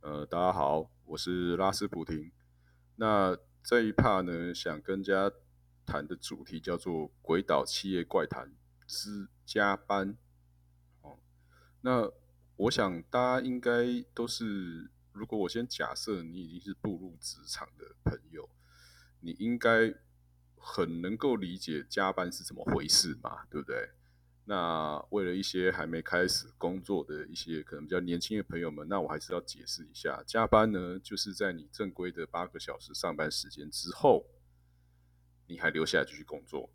呃，大家好，我是拉斯普廷。那这一趴呢，想跟大家谈的主题叫做《鬼岛企业怪谈之加班》。哦，那我想大家应该都是，如果我先假设你已经是步入职场的朋友，你应该很能够理解加班是怎么回事嘛，对不对？那为了一些还没开始工作的一些可能比较年轻的朋友们，那我还是要解释一下，加班呢，就是在你正规的八个小时上班时间之后，你还留下来继续工作，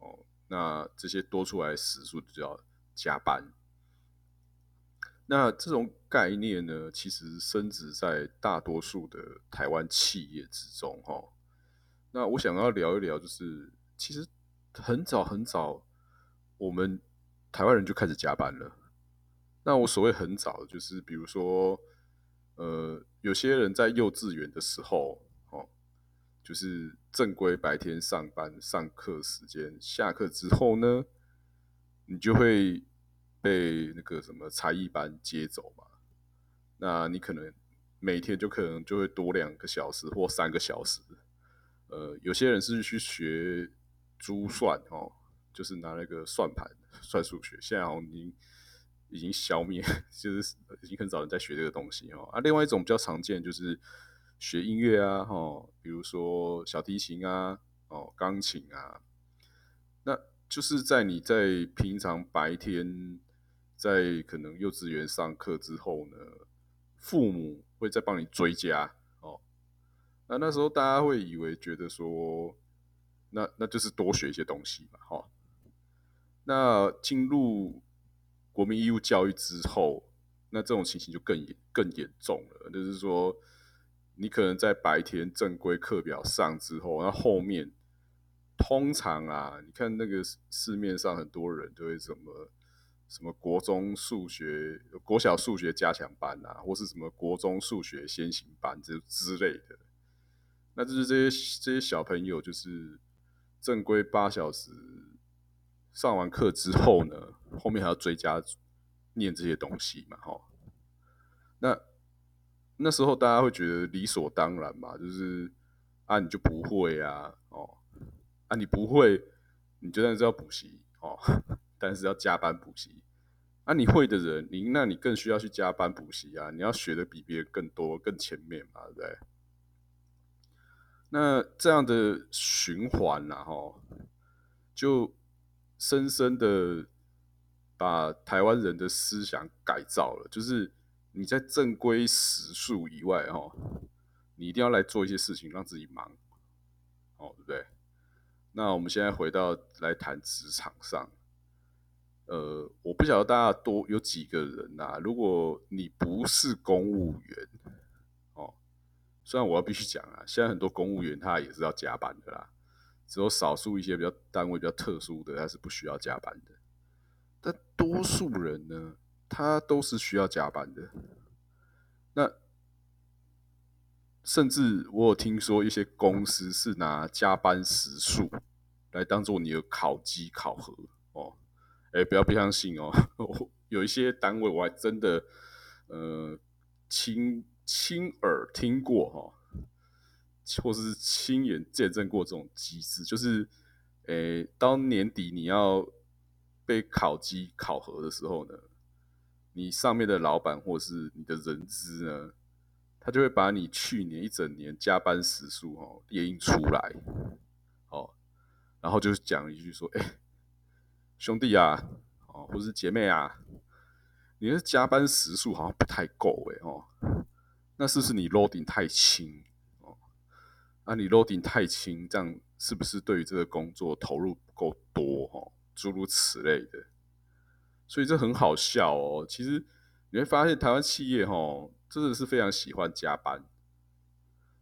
哦，那这些多出来时数就叫加班。那这种概念呢，其实升值在大多数的台湾企业之中，哈。那我想要聊一聊，就是其实很早很早。我们台湾人就开始加班了。那我所谓很早，就是比如说，呃，有些人在幼稚园的时候，哦，就是正规白天上班上课时间，下课之后呢，你就会被那个什么才艺班接走嘛。那你可能每天就可能就会多两个小时或三个小时。呃，有些人是去学珠算哦。就是拿那个算盘算数学，现在好像已经已经消灭，就是已经很少人在学这个东西哦。啊，另外一种比较常见就是学音乐啊，哈，比如说小提琴啊，哦，钢琴啊，那就是在你在平常白天在可能幼稚园上课之后呢，父母会再帮你追加哦。那那时候大家会以为觉得说，那那就是多学一些东西嘛，哈。那进入国民义务教育之后，那这种情形就更更严重了。就是说，你可能在白天正规课表上之后，那后面通常啊，你看那个市面上很多人都会什么什么国中数学、国小数学加强班啊，或是什么国中数学先行班这之类的。那就是这些这些小朋友，就是正规八小时。上完课之后呢，后面还要追加念这些东西嘛？哈，那那时候大家会觉得理所当然嘛，就是啊，你就不会啊，哦，啊，你不会，你就算是要补习哦，但是要加班补习。啊，你会的人，你那你更需要去加班补习啊，你要学的比别人更多、更前面嘛，对不对？那这样的循环呐，哈，就。深深的把台湾人的思想改造了，就是你在正规时数以外，哦，你一定要来做一些事情，让自己忙，哦，对不对？那我们现在回到来谈职场上，呃，我不晓得大家多有几个人呐？如果你不是公务员，哦，虽然我要必须讲啊，现在很多公务员他也是要加班的啦。只有少数一些比较单位比较特殊的，他是不需要加班的。但多数人呢，他都是需要加班的。那甚至我有听说一些公司是拿加班时数来当做你的考绩考核哦。哎，不要不相信哦，有一些单位我还真的呃亲亲耳听过哈。或是亲眼见证过这种机制，就是，诶，当年底你要被考绩考核的时候呢，你上面的老板或是你的人资呢，他就会把你去年一整年加班时数哦列印出来，哦，然后就讲一句说，哎，兄弟啊，哦，或是姐妹啊，你的加班时数好像不太够哎哦，那是不是你 loading 太轻？啊，你 loading 太轻，这样是不是对于这个工作投入不够多？哈，诸如此类的，所以这很好笑哦。其实你会发现，台湾企业哈真的是非常喜欢加班，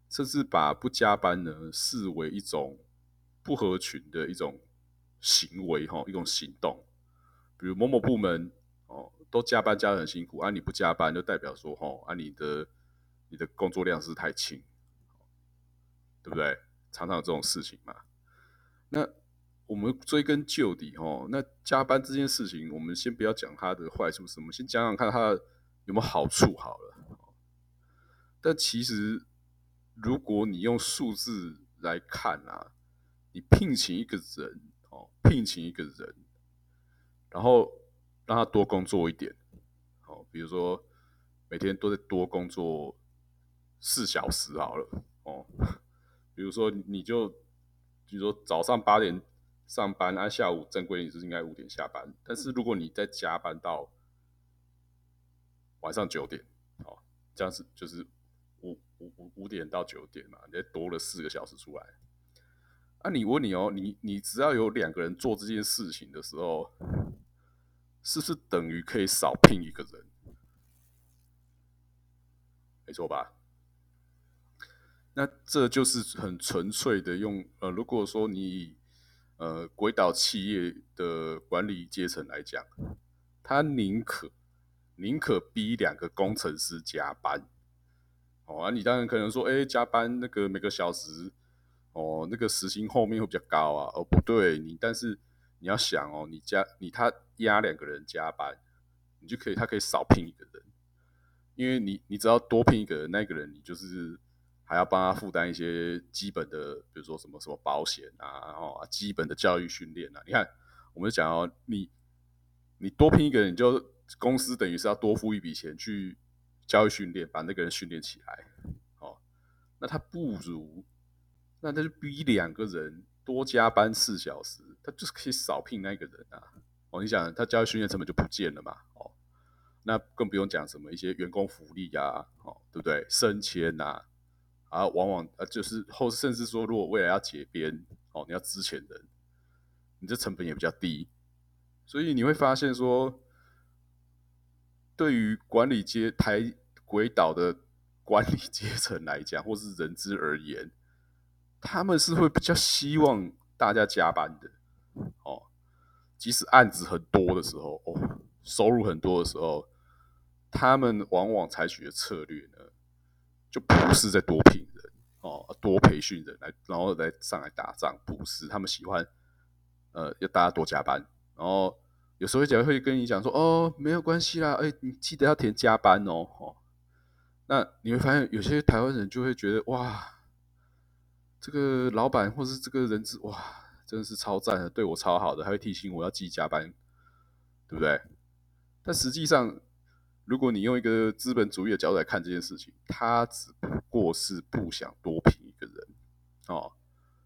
甚至把不加班呢视为一种不合群的一种行为哈，一种行动。比如某某部门哦，都加班加的很辛苦，啊，你不加班就代表说哈，啊，你的你的工作量是太轻。对不对？常常有这种事情嘛。那我们追根究底哦，那加班这件事情，我们先不要讲它的坏处什么，先讲讲看它有没有好处好了。但其实如果你用数字来看啊，你聘请一个人哦，聘请一个人，然后让他多工作一点，哦，比如说每天都在多工作四小时好了，哦，比如说你就比如说早上八点上班，啊，下午正规你是应该五点下班，但是如果你再加班到晚上九点，哦，这样子就是五五五五点到九点嘛，你再多了四个小时出来。啊，你问你哦，你你只要有两个人做这件事情的时候，是不是等于可以少聘一个人？没错吧？那这就是很纯粹的用呃，如果说你以呃鬼岛企业的管理阶层来讲，他宁可宁可逼两个工程师加班。哦啊，你当然可能说，哎，加班那个每个小时。哦，那个时薪后面会比较高啊。哦，不对，你但是你要想哦，你加你他压两个人加班，你就可以他可以少聘一个人，因为你你只要多聘一个人，那个人你就是还要帮他负担一些基本的，比如说什么什么保险啊，然后，基本的教育训练啊。你看，我们讲哦，你你多聘一个人，就公司等于是要多付一笔钱去教育训练，把那个人训练起来。哦，那他不如。那他就逼两个人多加班四小时，他就是可以少聘那个人啊。哦，你想，他教育训练成本就不见了嘛？哦，那更不用讲什么一些员工福利呀，哦，对不对？升迁呐，啊，啊往往呃就是后甚至说，如果未来要解编，哦，你要资遣人，你这成本也比较低。所以你会发现说，对于管理阶台轨岛的管理阶层来讲，或是人资而言。他们是会比较希望大家加班的，哦，即使案子很多的时候，哦，收入很多的时候，他们往往采取的策略呢，就不是在多聘人，哦，多培训人来，然后来上来打仗，不是，他们喜欢，呃，要大家多加班，然后有时候讲会跟你讲说，哦，没有关系啦，哎，你记得要填加班哦，哦，那你会发现有些台湾人就会觉得，哇。这个老板或是这个人资，哇，真的是超赞的，对我超好的，还会提醒我要记加班，对不对？但实际上，如果你用一个资本主义的角度来看这件事情，他只不过是不想多聘一个人哦，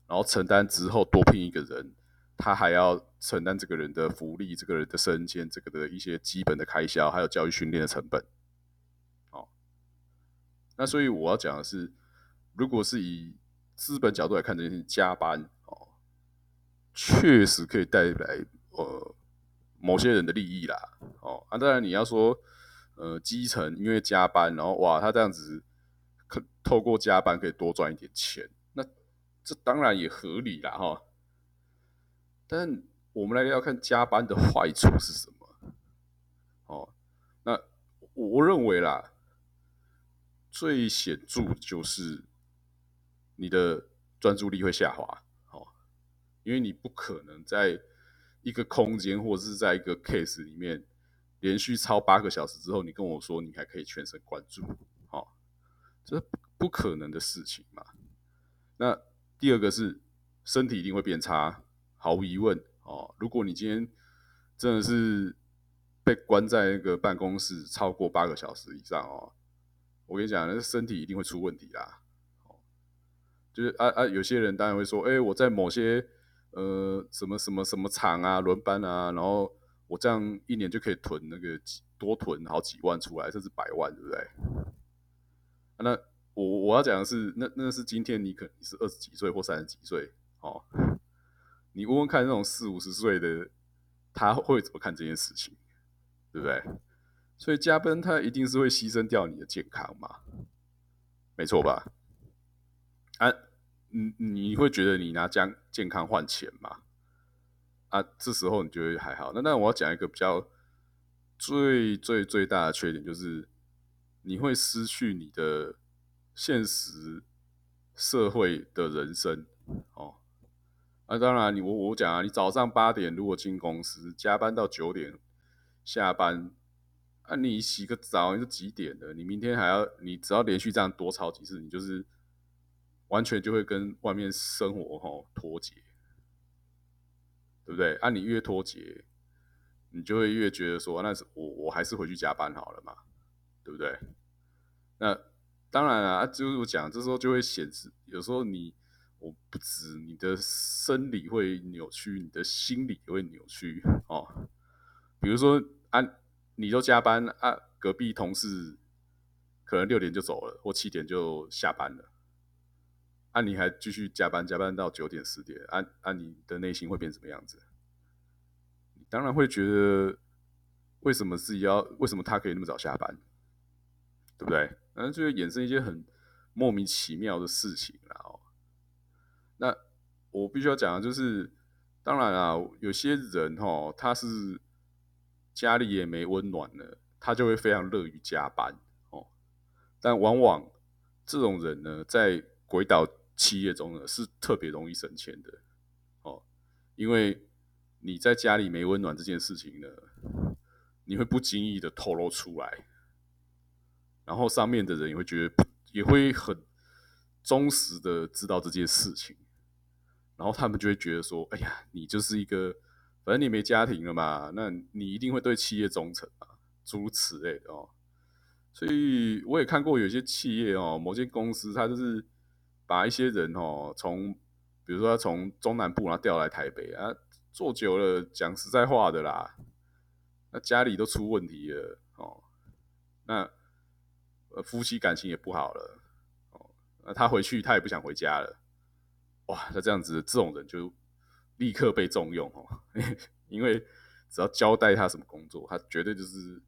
然后承担之后多聘一个人，他还要承担这个人的福利、这个人的升迁、这个的一些基本的开销，还有教育训练的成本。哦，那所以我要讲的是，如果是以资本角度来看这件事情，加班哦，确实可以带来呃某些人的利益啦哦啊，当然你要说呃基层因为加班，然后哇他这样子可透过加班可以多赚一点钱，那这当然也合理啦哈。但我们来要看加班的坏处是什么哦？那我认为啦，最显著就是。你的专注力会下滑，哦，因为你不可能在一个空间或者是在一个 case 里面连续超八个小时之后，你跟我说你还可以全神贯注，哦，这不可能的事情嘛。那第二个是身体一定会变差，毫无疑问，哦，如果你今天真的是被关在那个办公室超过八个小时以上哦，我跟你讲，那身体一定会出问题啦。就是啊啊，有些人当然会说，哎，我在某些呃什么什么什么厂啊轮班啊，然后我这样一年就可以囤那个多囤好几万出来，甚至百万，对不对？那我我要讲的是，那那是今天你可能是二十几岁或三十几岁哦，你问问看那种四五十岁的他会怎么看这件事情，对不对？所以加班他一定是会牺牲掉你的健康嘛，没错吧？啊。你你会觉得你拿健健康换钱吗？啊，这时候你觉得还好。那那我要讲一个比较最最最大的缺点，就是你会失去你的现实社会的人生哦。啊，当然你我我讲啊，你早上八点如果进公司，加班到九点下班，啊，你洗个澡你就几点了？你明天还要，你只要连续这样多吵几次，你就是完全就会跟外面生活哈脱节，对不对？啊，你越脱节，你就会越觉得说，那是我我还是回去加班好了嘛，对不对？那当然啊，就是我讲这时候就会显示，有时候你我不止你的生理会扭曲，你的心理也会扭曲哦。比如说啊。你都加班啊？隔壁同事可能六点就走了，或七点就下班了，啊，你还继续加班，加班到九点十点，啊啊，你的内心会变什么样子？你当然会觉得，为什么自己要？为什么他可以那么早下班？对不对？然就会衍生一些很莫名其妙的事情了哦。那我必须要讲的就是，当然啊，有些人哈，他是。家里也没温暖了，他就会非常乐于加班哦。但往往这种人呢，在鬼岛企业中呢，是特别容易省钱的哦。因为你在家里没温暖这件事情呢，你会不经意的透露出来，然后上面的人也会觉得，也会很忠实的知道这件事情，然后他们就会觉得说：“哎呀，你就是一个。”反正你没家庭了嘛，那你一定会对企业忠诚啊，诸如此类的哦。所以我也看过有些企业哦，某些公司，它就是把一些人哦，从比如说他从中南部然后调来台北啊，做久了，讲实在话的啦，那家里都出问题了哦，那呃夫妻感情也不好了哦，那他回去他也不想回家了，哇，那这样子这种人就。立刻被重用哦，因为只要交代他什么工作，他绝对就是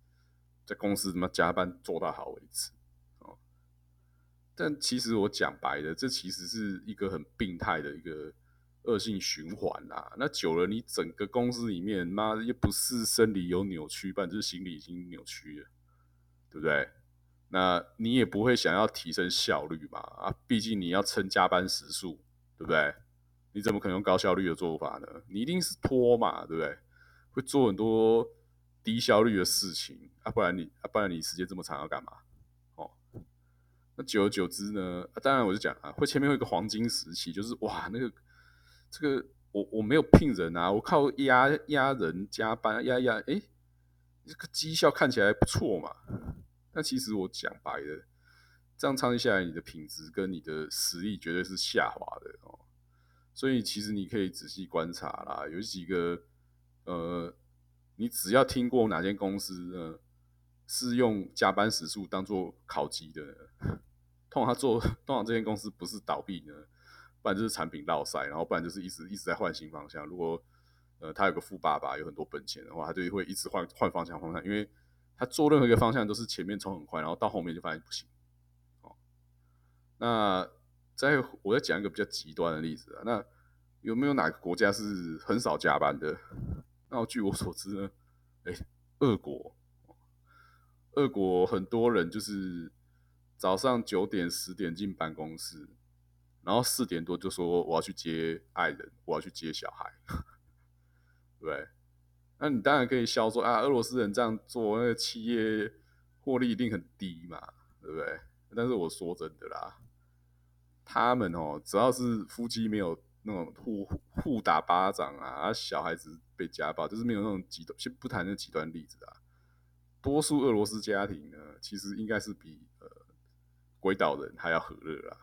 在公司他妈加班做到好为止。但其实我讲白的，这其实是一个很病态的一个恶性循环啦。那久了，你整个公司里面，妈又不是生理有扭曲，不然就是心理已经扭曲了，对不对？那你也不会想要提升效率嘛？啊，毕竟你要撑加班时数，对不对？你怎么可能用高效率的做法呢？你一定是拖嘛，对不对？会做很多低效率的事情啊，不然你啊，不然你时间这么长要干嘛？久而久之呢？当然我就讲啊，会前面有一个黄金时期，就是哇，那个这个我我没有聘人啊，我靠压压人加班压压，哎，这个绩效看起来不错嘛。但其实我讲白的，这样长期下来，你的品质跟你的实力绝对是下滑的哦。所以其实你可以仔细观察啦，有几个呃，你只要听过哪间公司呢是用加班时数当做考级的，通常做 通常这间公司不是倒闭呢，不然就是产品落塞，然后不然就是一直一直在换新方向。如果呃他有个富爸爸有很多本钱的话，他就会一直换换方向方向，因为他做任何一个方向都是前面冲很快，然后到后面就发现不行。哦，那。再我再讲一个比较极端的例子啊，那有没有哪个国家是很少加班的？那据我所知呢，哎，俄国，俄国很多人就是早上九点十点进办公室，然后四点多就说我要去接爱人，我要去接小孩，对那你当然可以笑说啊，俄罗斯人这样做，那个企业获利一定很低嘛，对不对？但是我说真的啦。他们哦，只要是夫妻没有那种互互打巴掌啊，啊，小孩子被家暴，就是没有那种极端，先不谈那极端例子啊。多数俄罗斯家庭呢，其实应该是比呃鬼岛人还要和乐啦，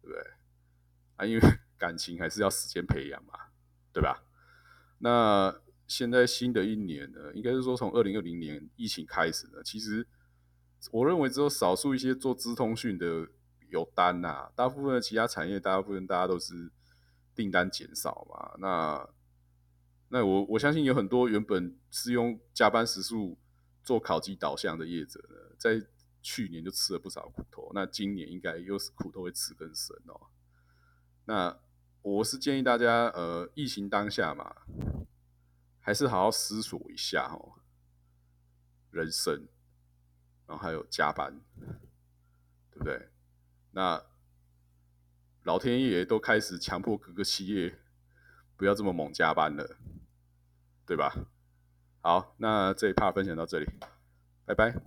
对不对？啊，因为 感情还是要时间培养嘛，对吧？那现在新的一年呢，应该是说从二零二零年疫情开始呢，其实我认为只有少数一些做资通讯的。有单呐，大部分的其他产业，大部分大家都是订单减少嘛。那那我我相信有很多原本是用加班时数做考绩导向的业者呢，在去年就吃了不少苦头。那今年应该又是苦头会吃更深哦。那我是建议大家，呃，疫情当下嘛，还是好好思索一下哦，人生，然后还有加班，对不对？那老天爷都开始强迫各个企业不要这么猛加班了，对吧？好，那这一趴分享到这里。拜拜。